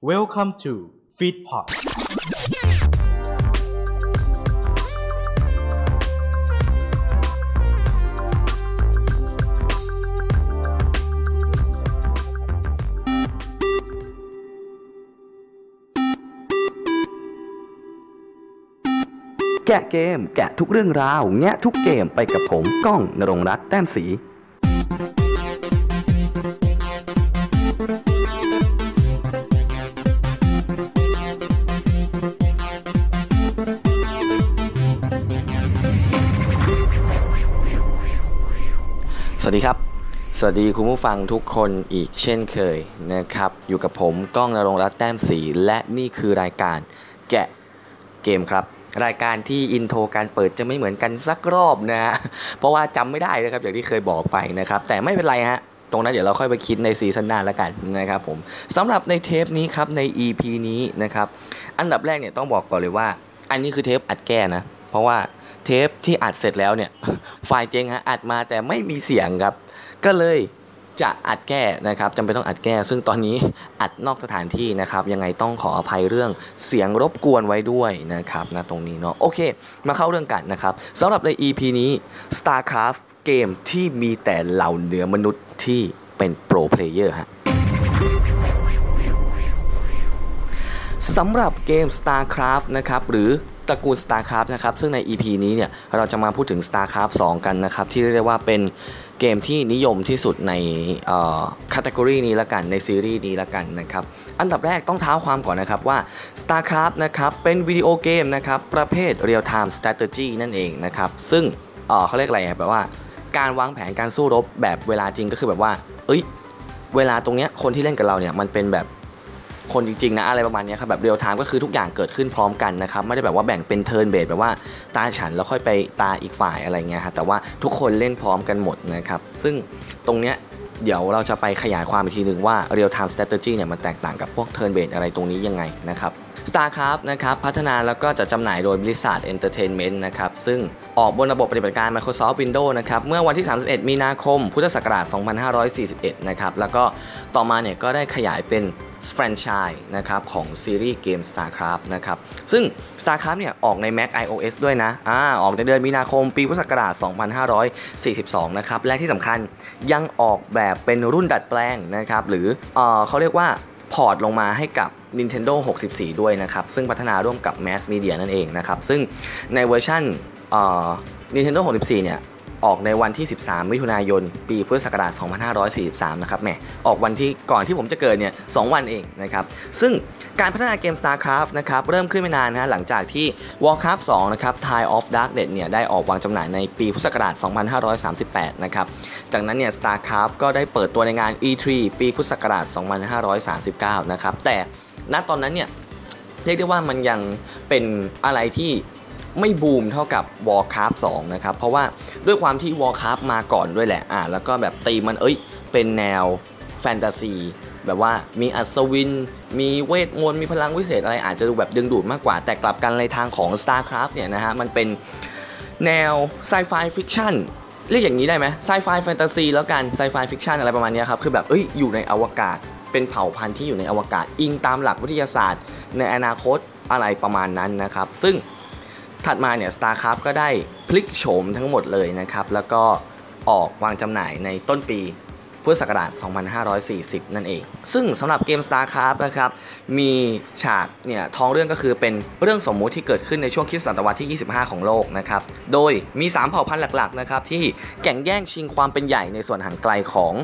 Welcome to Feedpot แกะเกม แกะทุกเรื่องราว แงะทุกเกมไปกับผม ก้องนรงรัตน์แต้มสี วัสดีครับ สวัสดีคุณผู้ฟังทุกคนอีกเช่นเคยนะครับ อยู่กับผมก้องนรงรัตน์แต้มสี และนี่คือรายการแกะเกมครับ รายการที่ intro การเปิดจะไม่เหมือนกันสักรอบนะฮะเพราะว่าจำไม่ได้นะครับอย่างที่เคยบอกไปนะครับ แต่ไม่เป็นไรฮะตรงนั้นเดี๋ยวเราค่อยไปคิดในซีซั่นหน้าแล้วกันนะครับผมสำหรับในเทปนี้ครับใน EP นี้นะครับ อันดับแรกเนี่ยต้องบอกก่อนเลยว่า อันนี้คือเทปอัดแก้นะ เพราะว่า เทปที่อัดเสร็จแล้วเนี่ยไฟล์เจ๊งฮะอัดมาแต่ไม่มีเสียงครับ ก็เลยจะอัดแก้นะครับจำเป็นต้องอัดแก้ ซึ่งตอนนี้อัดนอกสถานที่นะครับ ยังไงต้องขออภัยเรื่องเสียงรบกวนไว้ด้วยนะครับนะตรงนี้เนาะโอเค มาเข้าเรื่องกันนะครับสำหรับใน EP นี้ StarCraft เกมที่มีแต่เหล่าเหนือมนุษย์ที่เป็น pro player ฮะสำหรับเกม StarCraft นะครับหรือ ตระกูล StarCraft นะครับ ซึ่งใน EP นี้เนี่ยเราจะมาพูดถึง StarCraft 2 กันนะครับ ที่เรียกได้ว่าเป็นเกมที่นิยมที่สุดในคัต e กรีนี้ละกันในซีรีส์นี้ละกันนะครับ อันดับแรกต้องเท้าความก่อนนะครับว่า StarCraft นะครับเป็นวิดีโอเกมนะครับประเภท Real Time Strategy นั่นเองนะครับ ซึ่งเอ่อเขาเรียกอะไรแบบว่า การวางแผนการสู้รบแบบเวลาจริงก็คือแบบว่า เอ้ย เวลาตรงเนี้ยคนที่เล่นกับเราเนี่ยมันเป็นแบบ คนจริงๆนะอะไรประมาณนี้ครับแบบ real time ก็คือทุกอย่างเกิดขึ้นพร้อมกันนะครับไม่ได้แบบว่าแบ่งเป็น turn based แบบว่าตาฉันแล้วค่อยไปตาอีกฝ่ายอะไรเงี้ยครับแต่ว่าทุกคนเล่นพร้อมกันหมดนะครับซึ่งตรงเนี้ยเดี๋ยวเราจะไปขยายความอีกทีหนึ่งว่า real time strategy เนี่ยมันแตกต่างกับพวก turn based อะไรตรงนี้ยังไงนะครับ StarCraft นะครับพัฒนาแล้วก็จะจำหน่ายโดย Blizzard Entertainment นะครับซึ่งออกบนระบบปฏิบัติการ Microsoft Windows นะครับเมื่อวันที่ 31 มีนาคม พุทธศักราช 2541 นะครับแล้วก็ต่อมาเนี่ยก็ได้ขยายเป็น แฟรนไชส์นะครับของซีรีส์เกม StarCraft นะครับซึ่ง StarCraft เนี่ยออกใน Mac iOS ด้วยนะอ่าออกในเดือนมีนาคมปีพุทธศักราช 2542 นะครับและที่สำคัญยังออกแบบเป็นรุ่นดัดแปลงนะครับหรือเออเขาเรียกว่าพอร์ตลงมาให้กับ Nintendo 64 ด้วยนะครับ ซึ่งพัฒนาร่วมกับ Mass Media นั่นเองนะครับ ซึ่งในเวอร์ชันเอ่อ Nintendo 64 เนี่ย ออกในวันที่ 13 มิถุนายน ปีพุทธศักราช 2543 นะครับแหมออกวันที่ก่อนที่ผมจะเกิดเนี่ย2วันเองนะครับ ซึ่งการพัฒนาเกม StarCraft นะครับเริ่มขึ้นไม่นานนะฮะหลังจากที่ Warcraft 2 นะครับ Tide of Darkness เนี่ยได้ออกวางจำหน่ายในปีพุทธศักราช 2538 นะครับ จากนั้นเนี่ย StarCraft ก็ได้เปิดตัวในงาน E3 ปีพุทธศักราช 2539 นะครับ แต่ณตอนนั้นเนี่ยเรียกได้ว่ามันยังเป็นอะไรที่ ไม่บูมเท่ากับ Warcraft 2 นะครับ เพราะว่าด้วยความที่ Warcraft มาก่อนด้วยแหละอ่าแล้วก็แบบตีมันเอ้ยเป็นแนวแฟนตาซีแบบว่ามีอัศวิน มีเวทมนต์มีพลังวิเศษอะไรอาจจะดูแบบดึงดูดมากกว่า แต่กลับกันในทางของ StarCraft เนี่ยนะฮะมันเป็นแนว sci-fi fiction เรียกอย่างนี้ได้ไหม sci-fi fantasy แล้วกัน sci-fi fiction อะไรประมาณนี้ครับคือแบบเอ้ยอยู่ในอวกาศเป็นเผ่าพันธุ์ที่อยู่ในอวกาศอิงตามหลักวิทยาศาสตร์ ในอนาคตอะไรประมาณนั้นนะครับ ซึ่ง ถัดมาเนี่ย StarCraft ก็ได้พลิกโฉมทั้งหมดเลยนะครับ แล้วก็ออกวางจำหน่ายในต้นปี พุทธศักราช 2540 นั่นเอง ซึ่งสำหรับเกม StarCraft นะครับ มีฉากเนี่ยท้องเรื่องก็คือเป็นเรื่องสมมุติที่เกิดขึ้นในช่วงคริสตศตวรรษที่ 25 ของโลกนะครับ โดยมี 3 เผ่าพันธุ์หลักๆ นะครับ ที่แข่งแย่งชิงความเป็นใหญ่ในส่วนห่างไกลของ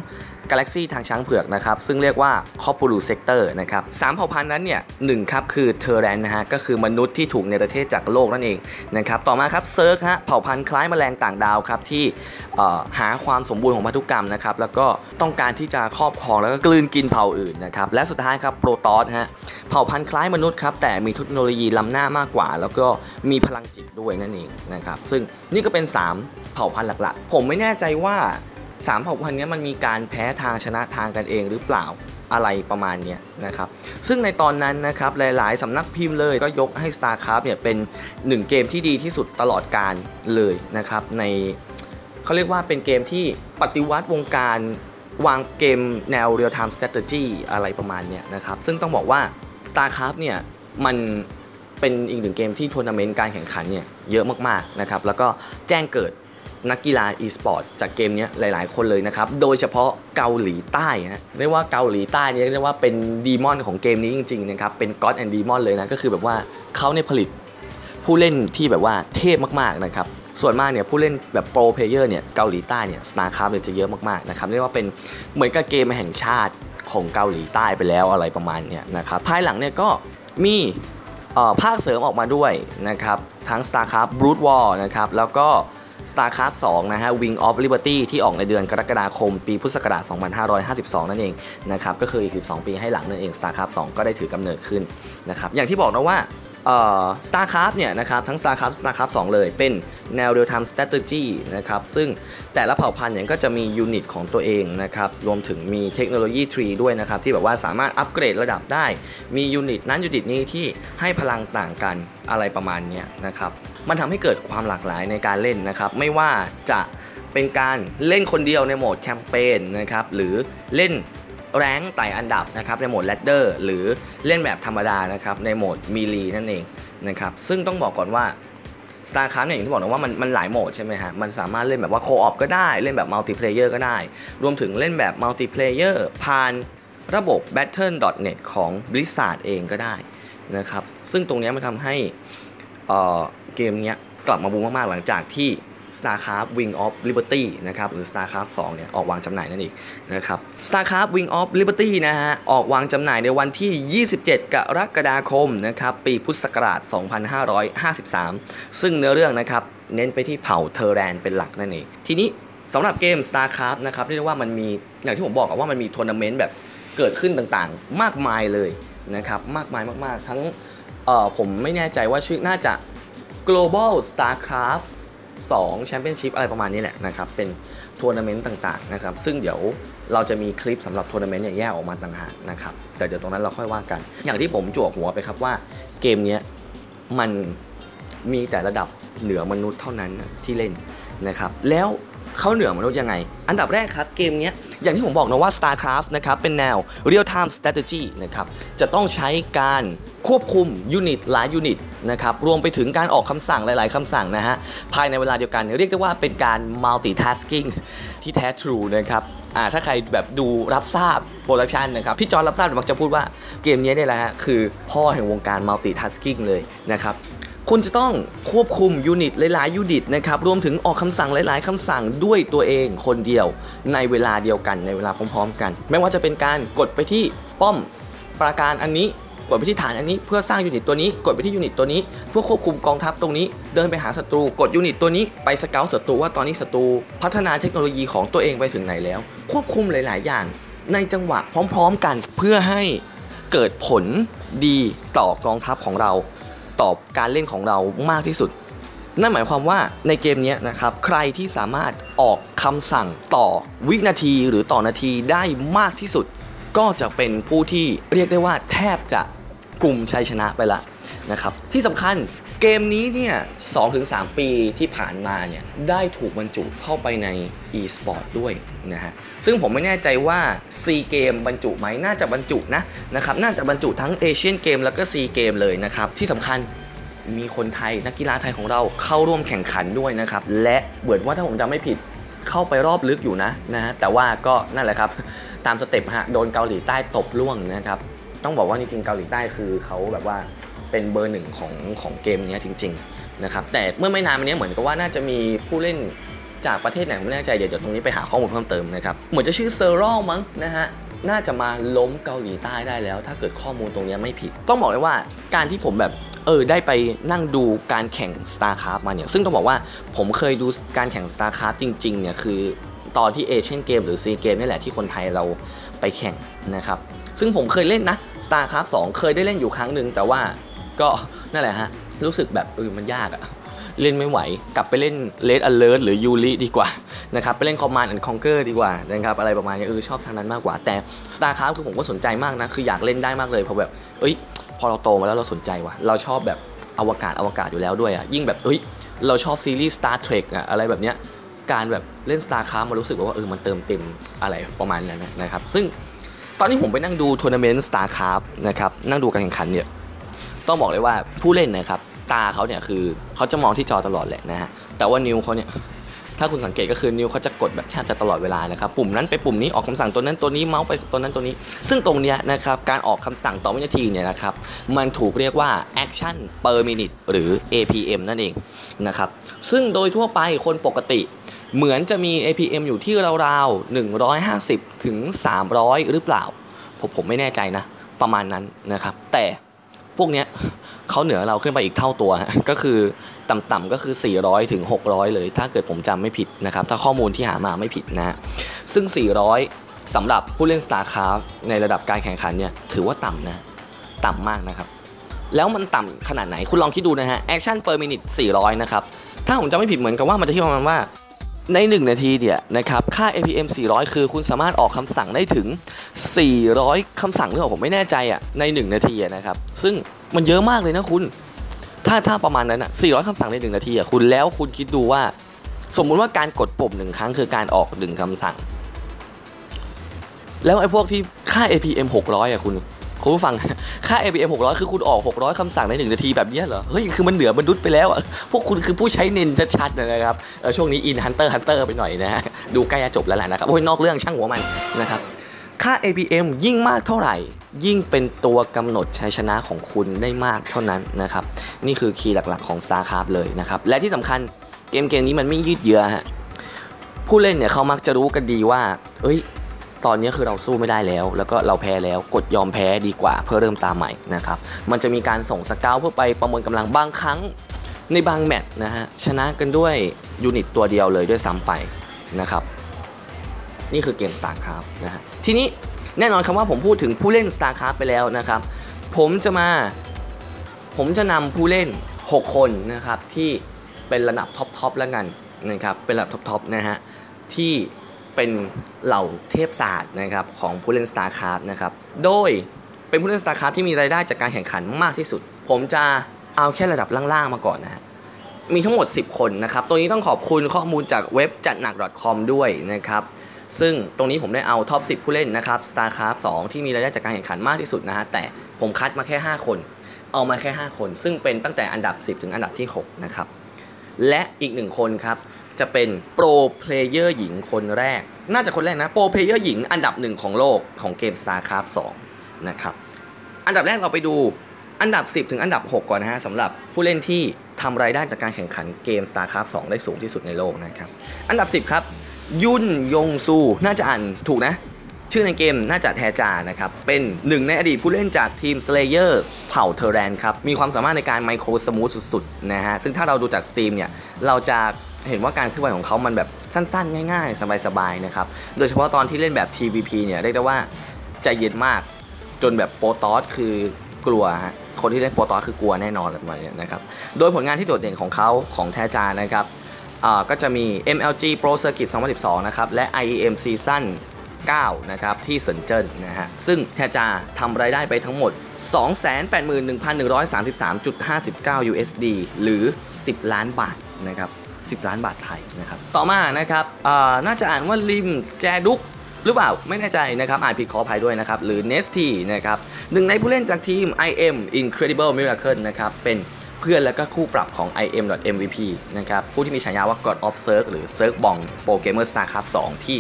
กาแล็กซีทางช้างเผือกนะครับ ซึ่งเรียกว่า Koprulu Sector นะครับสามเผ่าพันธุ์นั้นเนี่ยหนึ่งครับคือ Terran นะฮะก็คือมนุษย์ที่ถูกเนรเทศจากโลกนั่นเองนะครับต่อมาครับ Zerg ฮะเผ่าพันธุ์คล้ายแมลงต่างดาวครับที่หาความสมบูรณ์ของพันธุกรรมนะครับแล้วก็ต้องการที่จะครอบครองแล้วก็กลืนกินเผ่าอื่นนะครับและสุดท้ายครับ Protoss ฮะเผ่าพันธุ์คล้ายมนุษย์ครับแต่มีเทคโนโลยีล้ำหน้ามากกว่า แล้วก็มีพลังจิตด้วยนั่นเองนะครับซึ่งนี่ก็เป็น 3 เผ่าพันธุ์หลักๆ ผมไม่แน่ใจว่าสามเผ่าพันธุ์นี้มันมีการแพ้ทางชนะทางกันเองหรือเปล่าอะไรประมาณนี้นะครับ ซึ่งในตอนนั้นนะครับหลาย ๆ สำนักพิมพ์เลยก็ยกให้ StarCraft เนี่ยเป็นหนึ่งเกมที่ดีที่สุดตลอดการเลยนะครับในเขาเรียกว่าเป็นเกมที่ปฏิวัติวงการ วางเกมแนว real time strategy อะไรประมาณเนี้ยนะครับ ซึ่งต้องบอกว่า StarCraft เนี่ยมันเป็นอีกหนึ่งเกมที่ทัวร์นาเมนต์การแข่งขันเนี่ยเยอะมากๆนะครับ แล้วก็แจ้งเกิดนักกีฬา e-sport จากเกมนี้หลาย ๆ คนเลยนะครับ โดยเฉพาะเกาหลีใต้ฮะเรียกว่าเกาหลีใต้เนี่ยเรียกว่าเป็น demon ของเกมนี้จริง ๆ นะครับ เป็น God and Demon เลยนะ ก็คือแบบว่าเขาเนี่ยผลิตผู้เล่นที่แบบว่าเทพมาก ๆ นะครับ ส่วนมากเนี่ยผู้เล่นแบบ pro player เนี่ยเกาหลีใต้เนี่ย StarCraft เนี่ยจะเยอะมากๆนะครับเรียกว่าเป็นเหมือนกับเกมแห่งชาติของเกาหลีใต้ไปแล้วอะไรประมาณเนี้ยนะครับภายหลังเนี่ยก็มีภาคเสริมออกมาด้วยนะครับทั้ง StarCraft Brood War นะครับแล้วก็ StarCraft 2นะฮะ Wing of Liberty ที่ออกในเดือนกรกฎาคมปีพุทธศักราช 2552 นั่นเองนะครับก็คืออีก 12 ปีให้หลังนั่นเอง StarCraft 2 ก็ได้ถือกำเนิดขึ้นนะครับอย่างที่บอกนะว่า เอ่อ StarCraft เนี่ยนะครับทั้ง StarCraft StarCraft 2 เลยเป็นแนว real time strategy นะครับซึ่งแต่ละเผ่าพันธุ์เนี่ยก็จะมียูนิตของตัวเองนะครับรวมถึงมี technology tree ด้วยนะครับที่แบบว่าสามารถอัปเกรดระดับได้ มียูนิตนั้นยูนิตนี้ที่ให้พลังต่างกันอะไรประมาณนี้นะครับมันทำให้เกิดความหลากหลายในการเล่นนะครับไม่ว่าจะเป็นการเล่นคนเดียวในโหมดแคมเปญนะครับหรือเล่น rank ไต่อันดับนะครับในโหมด ladder หรือเล่นแบบธรรมดานะครับในโหมด melee นั่นเองนะครับซึ่งต้องบอกก่อนว่า StarCraft เนี่ยอย่างที่บอกนะว่ามันมันหลายโหมดใช่ไหมฮะ มันสามารถเล่นแบบว่า co-op ก็ได้ เล่นแบบ multiplayer ก็ได้ รวมถึงเล่นแบบ multiplayer ผ่านระบบ Battle.net ของ Blizzard เองก็ได้นะครับ ซึ่งตรงนี้มันทำให้เกมนี้กลับมาบูมมากๆ หลังจากที่ StarCraft Wing of Liberty นะครับหรือ StarCraft 2เนี่ยออกวางจำหน่ายนั่นเองนะครับ StarCraft Wing of Liberty นะฮะออกวางจำหน่ายในวันที่ 27 กรกฎาคมนะครับปีพุทธศักราช 2553 ซึ่งเนื้อเรื่องนะครับเน้นไปที่เผ่า Terran เป็นหลักนั่นเองทีนี้สำหรับเกม StarCraft นะครับเรียกว่ามันมีอย่างที่ผมบอกว่ามันมีทัวร์นาเมนต์แบบเกิดขึ้นต่างๆ มากมายเลยนะครับมากมายมากๆ ทั้งเอ่อผมไม่แน่ใจว่าชื่อน่าจะ global starcraft 2แชมเปี้ยนชิพอะไรประมาณนี้แหละนะครับ เป็นทัวร์นาเมนต์ต่างๆนะครับ ซึ่งเดี๋ยวเราจะมีคลิปสำหรับทัวร์นาเมนต์เนี่ยแยกออกมาต่างหากนะครับ แต่เดี๋ยวตรงนั้นเราค่อยว่ากัน อย่างที่ผมจั่วหัวไปครับว่าเกมนี้มันมีแต่ระดับเหนือมนุษย์เท่านั้นที่เล่นนะครับ แล้ว เขาเหนือมนุษย์ยังไง อันดับแรกครับเกมนี้อย่างที่ผมบอกนะว่า StarCraft นะครับเป็นแนว Real Time Strategy นะครับจะต้องใช้การควบคุมยูนิตหลายยูนิตนะครับรวมไปถึงการออกคำสั่งหลาย ๆคำสั่งนะฮะภายในเวลาเดียวกัน เรียกได้ว่าเป็นการ multitasking ที่แท้ true นะครับอ่าถ้าใครแบบดูรับทราบโปรดักชันนะครับพี่จอร์นรับทราบมักจะพูดว่าเกมนี้เนี่ยแหละฮะคือพ่อแห่งวงการ multitasking เลยนะครับ คุณจะต้องควบคุมยูนิตหลาย ๆ ยูนิตนะครับ รวมถึงออกคำสั่งหลาย ๆคำสั่งด้วยตัวเองคนเดียวในเวลาเดียวกันในเวลาพร้อม ๆ กัน ไม่ว่าจะเป็นการกดไปที่ป้อมปราการอันนี้กดไปที่ฐานอันนี้เพื่อสร้างยูนิตตัวนี้ กดไปที่ยูนิตตัวนี้ เพื่อควบคุมกองทัพตรงนี้ เดินไปหาศัตรู กดยูนิตตัวนี้ไปสเกลศัตรูว่าตอนนี้ศัตรูพัฒนาเทคโนโลยีของตัวเองไปถึงไหนแล้ว ควบคุมหลาย ๆ อย่าง ในจังหวะพร้อม ๆ กันเพื่อให้เกิดผลดีต่อกองทัพของเรา ตอบการเล่นของเรามากที่สุด นั่นหมายความว่าในเกมนี้นะครับใครที่สามารถออกคำสั่งต่อวินาทีหรือต่อนาทีได้มากที่สุด ก็จะเป็นผู้ที่เรียกได้ว่าแทบจะกลุ่มชัยชนะไปละนะครับที่สำคัญ เกมนี้เนี่ย2-3 ปีที่ผ่านมาเนี่ยได้ถูกบรรจุเข้าไปใน e-sport ด้วยนะฮะ ซึ่งผมไม่แน่ใจว่า C เกมบรรจุไหมน่าจะบรรจุนะนะครับ น่าจะบรรจุทั้งเอเชียนเกมแล้วก็ C เกมเลยนะครับ ที่สำคัญมีคนไทยนักกีฬาไทยของเราเข้าร่วมแข่งขันด้วยนะครับ และเหมือนว่าถ้าผมจำไม่ผิดเข้าไปรอบลึกอยู่นะนะฮะแต่ว่าก็นั่นแหละครับ ตามสเต็ปฮะโดนเกาหลีใต้ตบล่วงนะครับ ต้องบอกว่าจริงๆเกาหลีใต้คือเขาแบบว่าเป็นเบอร์หนึ่งของของเกมนี้จริงๆนะครับแต่เมื่อไม่นานมานี้เหมือนกับว่าน่าจะมีผู้เล่นจากประเทศไหนผมไม่แน่ใจเดี๋ยวเดี๋ยวตรงนี้ไปหาข้อมูลเพิ่มเติมนะครับเหมือนจะชื่อเซอร์รอลมั้งนะฮะน่าจะมาล้มเกาหลีใต้ได้แล้ว ถ้าเกิดข้อมูลตรงนี้ไม่ผิด ต้องบอกเลยว่าการที่ผมแบบเออได้ไปนั่งดูการแข่ง StarCraft มาเนี่ยซึ่งต้องบอกว่าผมเคยดูการแข่ง StarCraft จริงๆเนี่ยคือตอนที่เอเชียนเกมหรือซีเกมนี่แหละที่คนไทยเราไปแข่งนะครับ ซึ่งผมเคยเล่นนะ StarCraft 2 เคยได้เล่นอยู่ครั้งหนึ่งแต่ว่าก็นั่นแหละฮะ รู้สึกแบบเออมันยากอะเล่นไม่ไหว กลับไปเล่น Red Alert หรือ Yuri ดีกว่านะครับไปเล่น Command and Conquer ดีกว่านะครับอะไรประมาณนี้เออชอบทางนั้นมากกว่า แต่ StarCraft คือผมก็สนใจมากนะ คืออยากเล่นได้มากเลยเพราะแบบเอ้ยพอเราโตมาแล้วเราสนใจว่ะเราชอบแบบอวกาศอวกาศอยู่แล้วด้วยอะยิ่งแบบเอ้ยเราชอบซีรีส์ Star Trek อะอะไรแบบเนี้ยการแบบเล่น StarCraft มันรู้สึกว่าเออมันเติมเต็มอะไรประมาณนั้นนะครับซึ่ง ตอนที่ผมไปนั่งดูทัวร์นาเมนต์ StarCraft นะครับนั่งดูการแข่งขันเนี่ยต้องบอกเลยว่าผู้เล่นนะครับตาเขาเนี่ยคือเขาจะมองที่จอตลอดแหละนะฮะแต่ว่านิ้วเขาเนี่ยถ้าคุณสังเกตก็คือนิ้วเขาจะกดแบบแทบจะตลอดเวลานะครับปุ่มนั้นไปปุ่มนี้ออกคำสั่งตัวนั้นตัวนี้เมาส์ไปตัวนั้นตัวนี้ ซึ่งตรงเนี้ยนะครับการออกคำสั่งต่อวินาทีเนี่ยนะครับมันถูกเรียกว่า action per minute หรือ APM นั่นเองนะครับซึ่งโดยทั่วไปคนปกติ เหมือนจะมี APM อยู่ที่ราวๆ 150 ถึง 300 หรือเปล่า ผมผมไม่แน่ใจนะ ประมาณนั้นนะครับ แต่พวกเนี้ยเขาเหนือเราขึ้นไปอีกเท่าตัว ก็คือต่ำๆก็คือ 400 ถึง 600 เลย ถ้าเกิดผมจำไม่ผิดนะครับ ถ้าข้อมูลที่หามาไม่ผิดนะฮะซึ่ง 400สำหรับผู้เล่น StarCraft ในระดับการแข่งขันเนี่ย ถือว่าต่ำนะ ต่ำมากนะครับ แล้วมันต่ำขนาดไหน คุณลองคิดดูนะฮะ Action per minute 400 นะครับ ถ้าผมจำไม่ผิดเหมือนกับว่ามันจะที่ประมาณว่า ใน 1 นาทีเนี่ยนะครับค่า APM 400 คือคุณสามารถออกคำสั่งได้ถึง 400 คำสั่งหรือเปล่าผมไม่แน่ใจอะใน 1 นาทีะนะครับ ซึ่งมันเยอะมากเลยนะคุณ ถ้าถ้าประมาณนั้นอะ400 คำสั่งใน 1 นาทีอะคุณแล้วคุณคิดดูว่า สมมุติว่าการกดปุ่มหนึ่งครั้งคือการออกหนึ่งคำสั่ง แล้วไอ้พวกที่ค่า APM 600อะคุณ คุณผู้ฟัง ค่า APM 600 คือคุณออก 600 คำสั่งใน 1 นาทีแบบนี้เหรอ เฮ้ย คือมันเหนือมนุษย์ไปแล้วอะ พวกคุณคือผู้ใช้เน็นชัดๆนะครับ ช่วงนี้อิน Hunter Hunter ไปหน่อยนะฮะ ดูใกล้จะจบแล้วแหละนะครับ โอ้ย นอกเรื่องช่างหัวมันนะครับ ค่า APM ยิ่งมากเท่าไหร่ ยิ่งเป็นตัวกำหนดชัยชนะของคุณได้มากเท่านั้นนะครับ นี่คือคีย์หลักๆของ StarCraft เลยนะครับ และที่สำคัญเกมเกมนี้มันไม่ยืดเยื้อฮะ ผู้เล่นเนี่ยเขามักจะรู้กันดีว่า เอ้ย ตอนนี้คือเราสู้ไม่ได้แล้ว แล้วก็เราแพ้แล้วกดยอมแพ้ดีกว่าเพื่อเริ่มตาใหม่นะครับมันจะมีการส่ง scout เพื่อไปประเมินกำลังบางครั้งในบางแมตช์นะฮะชนะกันด้วย unit ตัวเดียวเลยด้วยซ้ำไปนะครับนี่คือเกม StarCraft นะฮะทีนี้แน่นอนคำว่าผมพูดถึงผู้เล่น StarCraft ไปแล้วนะครับ ผมจะมา ผมจะนำผู้เล่น 6 คนนะครับที่เป็นระดับ top top แล้วกันนะครับเป็นระดับ top top นะฮะที่ เป็นเหล่าเทพศาสตร์นะครับของผู้เล่น StarCraft นะครับ โดยเป็นผู้เล่น StarCraft ที่มีรายได้จากการแข่งขันมากที่สุด ผมจะเอาแค่ระดับล่างๆมาก่อนนะฮะมีทั้งหมด 10 คนนะครับ ตัวนี้ต้องขอบคุณข้อมูลจากเว็บจัดหนัก .com ด้วยนะครับ ซึ่งตรงนี้ผมได้เอา top 10 ผู้เล่นนะครับ StarCraft 2 ที่มีรายได้จากการแข่งขันมากที่สุดนะฮะ แต่ผมคัดมาแค่ 5 คน เอามาแค่ 5 คน ซึ่งเป็นตั้งแต่อันดับ 10 ถึงอันดับที่ 6 นะครับ และอีกหนึ่งคนครับ จะเป็น pro player หญิงคนแรก น่าจะคนแรกนะ pro player หญิงอันดับหนึ่งของโลกของเกม StarCraft 2 นะครับ อันดับแรกเราไปดูอันดับ 10 ถึงอันดับ 6 ก่อนนะฮะสำหรับผู้เล่นที่ทำรายได้จากการแข่งขันเกม StarCraft 2 ได้สูงที่สุดในโลกนะครับ อันดับ 10 ครับ ยุนยงซู น่าจะอ่านถูกนะ ชื่อในเกมน่าจะ TaeJa นะครับ เป็นหนึ่งในอดีตผู้เล่นจากทีม Slayer เผ่า Terran ครับ มีความสามารถในการ micro smooth สุดๆนะฮะ ซึ่งถ้าเราดูจาก stream เนี่ย เราจะเห็นว่าการเคลื่อนไหวของเขามันแบบสั้นๆ ง่าย ๆ สบายๆ นะครับ โดยเฉพาะตอนที่เล่นแบบ TVP เนี่ยเรียกได้ว่าใจเย็นมากจนแบบ Protoss คือกลัวฮะคนที่เล่น Protoss คือกลัวแน่นอนอะไรประมาณนี้นะครับ โดยผลงานที่โดดเด่นของเขาของ TaeJa นะครับก็จะมี MLG Pro Circuit 2012 นะครับ และ IEM Season 9นะครับที่เซินเจิ้นนะฮะซึ่งแทจาทำรายได้ไปทั้งหมด 281,133.59 USD หรือ 10 ล้านบาทนะครับ10 ล้านบาทไทยนะครับต่อมานะครับอ่าน่าจะอ่านว่าริมแจดุกหรือเปล่าไม่แน่ใจนะครับอ่านผิดขออภัยด้วยนะครับ หรือ Nesty นะครับหนึ่งในผู้เล่นจากทีม IM Incredible Miracle นะครับเป็นเพื่อนและก็คู่ปรับของ IM.MVP นะครับผู้ที่มีฉายาว่า God of Circ หรือ Circ Bong Pro Gamer StarCraft 2 ที่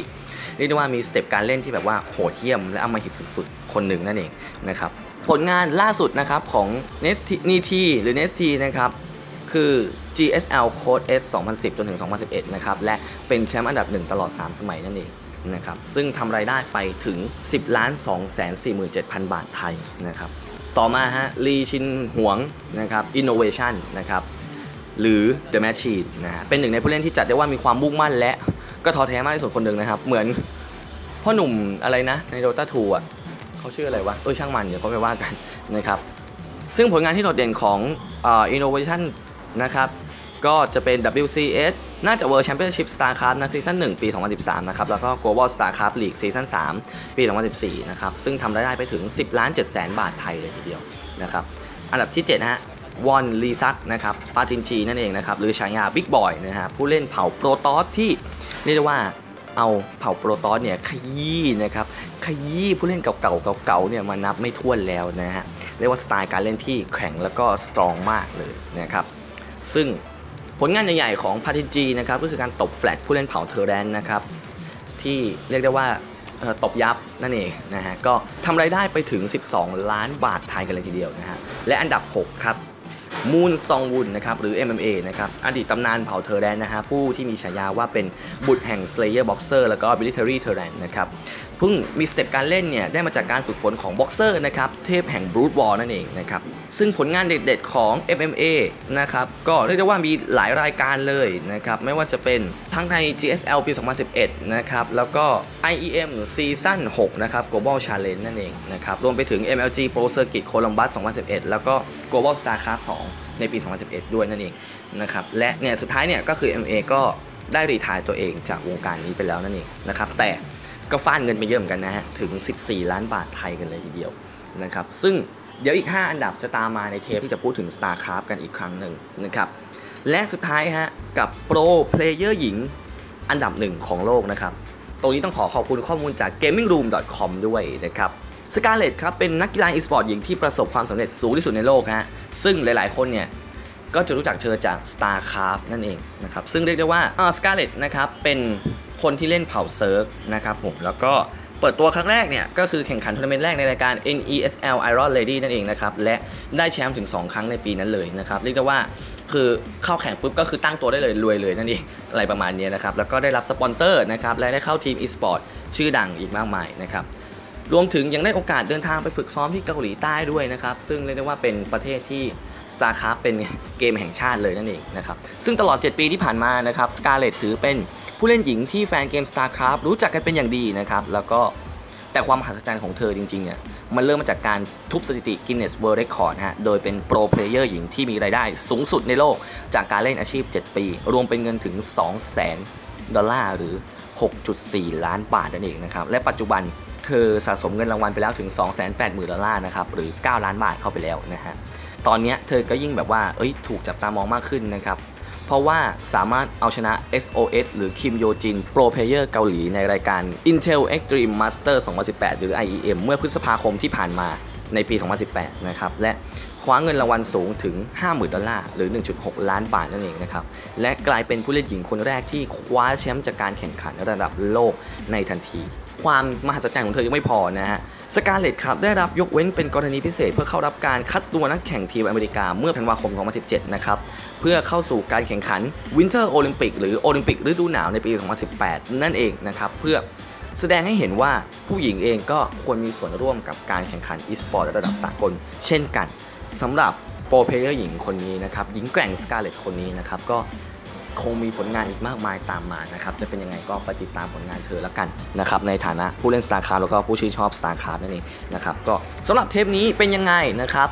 เรียกได้ว่ามีสเต็ปการเล่นที่แบบว่าโหดเหี้ยมและอมหิตสุดๆ คนหนึ่งนั่นเองนะครับผลงานล่าสุดนะครับของ Nesty Nesty หรือ n e s t นะครับคือ GSL Code S 2010 จนถึง 2011 นะครับ และเป็นแชมป์อันดับหนึ่งตลอด 3 สมัยนั่นเองนะครับ ซึ่งทำรายได้ไปถึง 10ล้าน2 4 7 0 0 0 บาทไทยนะครับ ต่อมาฮะลีชินหวงนะครับ Innovation นะครับ หรือ The Machine นะเป็นหนึ่งในผู้เล่นที่จัดได้ว่ามีความมุ่งมั่นและ ก็ท้อแท้มากที่สุดคนหนึ่งนะครับ เหมือนพ่อหนุ่มอะไรนะใน Dota 2อะเขาชื่ออะไรวะเออช่างมันเดี๋ยวก็ไปว่ากันนะครับ ซึ่งผลงานที่โดดเด่นของอ่อ Innovation นะครับ ก็จะเป็น WCS น่าจะ World Championship StarCraft นะซีซั่น1ปี 2013 นะครับ แล้วก็ Global StarCraft League ซีซั่น3ปี 2014 นะครับ ซึ่งทำรายได้ไปถึง 10 ล้าน7แสนบาทไทยเลยทีเดียวนะครับ อันดับที่7นะฮะวอนลีซักนะครับ PartinG นั่นเองนะครับ หรือฉายา Big Boy นะฮะผู้เล่นเผ่า Protoss ที่ เรียกได้ว่าเอาเผ่า Protoss เนี่ยขยี้นะครับขยี้ผู้เล่นเก่าๆเก่าๆเนี่ยมานับไม่ถ้วนแล้วนะฮะเรียกว่าสไตล์การเล่นที่แข็งแล้วก็ strong มากเลยนะครับซึ่งผลงานใหญ่ๆของ PartinG นะครับก็คือการตบแฟลตผู้เล่นเผ่า Terran นะครับที่เรียกได้ว่าตบยับนั่นเองนะฮะก็ทำรายได้ไปถึง 12 ล้านบาทไทยกันเลยทีเดียวนะฮะและอันดับ 6 ครับ มูนซองวุนนะครับหรือ MMA นะครับอดีตตำนานเผ่า Terran นะฮะผู้ที่มีฉายาว่าเป็นบุตรแห่ง Slayer Boxer แล้วก็ Military t e r r a n นะครับ เพิ่งมี step การเล่นเนี่ยได้มาจากการฝึกฝนของบ็อกเซอร์นะครับเทพแห่ง Brood War นั่นเองนะครับซึ่งผลงานเด็ดๆของ MMA นะครับก็เรียกได้ว่ามีหลายรายการเลยนะครับไม่ว่าจะเป็นทั้งใน GSL ปี 2011 นะครับแล้วก็ IEM ซีซั่น6นะครับ Global Challenge นั่นเองนะครับรวมไปถึง MLG Pro Circuit Columbus 2011 แล้วก็ Global StarCraft 2 ในปี 2011 ด้วยนั่นเองนะครับและเนี่ยสุดท้ายเนี่ยก็คือ MA ก็ได้รีทายตัวเองจากวงการนี้ไปแล้วนั่นเองนะครับแต่ ก็ฟาดเงินไปเยอะเหมือนกันนะฮะ ถึง 14 ล้านบาทไทยกันเลยทีเดียวนะครับ ซึ่งเดี๋ยวอีก 5 อันดับจะตามมาในเทปที่จะพูดถึง StarCraft กันอีกครั้งหนึ่งนะครับ และสุดท้ายฮะ กับ pro player หญิงอันดับหนึ่งของโลกนะครับ ตรงนี้ต้องขอขอบคุณข้อมูลจาก gamingroom.com ด้วยนะครับ Scarlett ครับเป็นนักกีฬาอีสปอร์ตหญิงที่ประสบความสำเร็จสูงที่สุดในโลกฮะ ซึ่งหลายๆ คนเนี่ยก็จะรู้จักเธอจาก StarCraft นั่นเองนะครับ ซึ่งเรียกได้ว่า Scarlett นะครับเป็น คนที่เล่นเผ่า Zerg นะครับผมแล้วก็เปิดตัวครั้งแรกเนี่ยก็คือแข่งขันทัวร์นาเมนต์แรกในรายการ NESL Iron Lady นั่นเองนะครับและได้แชมป์ถึง 2 ครั้งในปีนั้นเลยนะครับเรียกได้ว่าคือเข้าแข่งปุ๊บก็คือตั้งตัวได้เลยรวยเลยนั่นเองอะไรประมาณนี้นะครับแล้วก็ได้รับสปอนเซอร์นะครับและได้เข้าทีม e-sport ชื่อดังอีกมากมายนะครับรวมถึงยังได้โอกาสเดินทางไปฝึกซ้อมที่เกาหลีใต้ด้วยนะครับซึ่งเรียกได้ว่าเป็นประเทศที่ StarCraft เป็นเกมแห่งชาติเลยนั่นเองนะครับซึ่งตลอด 7 ปีที่ผ่านมานะครับ Scarlett ถือเป็น ผู้เล่นหญิงที่แฟนเกม StarCraft รู้จักกันเป็นอย่างดีนะครับ แล้วก็แต่ความมหัศจรรย์ของเธอจริงๆเนี่ยมันเริ่มมาจากการทุบสถิติ Guinness World Record ฮะ โดยเป็น pro player หญิงที่มีรายได้สูงสุดในโลก จากการเล่นอาชีพ 7 ปี รวมเป็นเงินถึง 2 0 0 0 0ดอลลาร์หรือ 6.4 ล้านบาทนั่นเองนะครับ และปัจจุบันเธอสะสมเงินรางวัลไปแล้วถึง 280,000ดอลลาร์นะครับ หรือ 9 ล้านบาทเข้าไปแล้วนะฮะ ตอนนี้เธอก็ยิ่งแบบว่า เอ้ย ถูกจับตามองมากขึ้นนะครับ เพราะว่าสามารถเอาชนะ sOs หรือคิมโยจิน pro player เกาหลีในรายการ Intel Extreme Master 2018 หรือ IEM เมื่อพฤษภาคมที่ผ่านมาในปี 2018 นะครับ และคว้าเงินรางวัลสูงถึง 50,000 ดอลลาร์หรือ 1.6 ล้านบาทนั่นเองนะครับ และกลายเป็นผู้เล่นหญิงคนแรกที่คว้าแชมป์จากการแข่งขันระดับโลกในทันที ความมหัศจรรย์ของเธอยังไม่พอนะฮะ Scarlett ครับได้รับยกเว้นเป็นกรณีพิเศษ เพื่อเข้ารับการคัดตัวนักแข่งทีมอเมริกาเมื่อธันวาคม 2017 นะครับ เพื่อเข้าสู่การแข่งขัน Winter Olympic หรือโอลิมปิกฤดูหนาวในปี 2018 นั่นเองนะครับ เพื่อแสดงให้เห็นว่าผู้หญิงเองก็ควรมีส่วนร่วมกับการแข่งขันอีสปอร์ตระดับสากล เช่นกันสำหรับ pro player หญิงคนนี้นะครับหญิงแกร่ง Scarlett คนนี้นะครับก็ คงมีผลงานอีกมากมายตามมานะครับจะเป็นยังไงก็ไปติดตามผลงานเธอแล้วกันนะครับในฐานะผู้เล่น StarCraft แล้วก็ผู้ชื่นชอบ StarCraft นั่นเองนะครับก็สำหรับเทปนี้เป็นยังไงนะครับ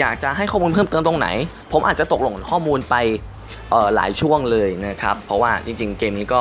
อยากจะให้ข้อมูลเพิ่มเติมตรงไหน ผมอาจจะตกหล่นข้อมูลไปหลายช่วงเลยนะครับเพราะว่าจริง ๆ เกมนี้ก็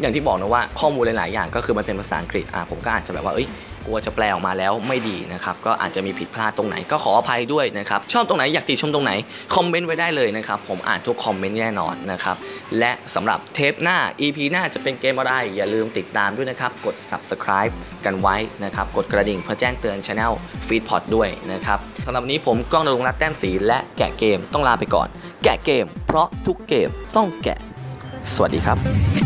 อย่างที่บอกนะว่าข้อมูลหลาย ๆ อย่างก็คือมันเป็นภาษาอังกฤษอะผมก็อาจจะแบบว่าเอ้ย กลัวจะแปลออกมาแล้วไม่ดีนะครับก็อาจจะมีผิดพลาดตรงไหนก็ขออภัยด้วยนะครับชอบตรงไหนอยากติชมตรงไหนคอมเมนต์ไว้ได้เลยนะครับผมอ่านทุกคอมเมนต์แน่นอนนะครับและสำหรับเทปหน้า EP หน้าจะเป็นเกมอะไรอย่าลืมติดตามด้วยนะครับกด subscribe กันไว้นะครับกดกระดิ่งเพื่อแจ้งเตือน Channel Feedpot ด้วยนะครับสำหรับนี้ผมก้องนรงรัตแต้มศรีและแกะเกมต้องลาไปก่อน แกะเกม เพราะทุกเกมต้องแกะ สวัสดีครับ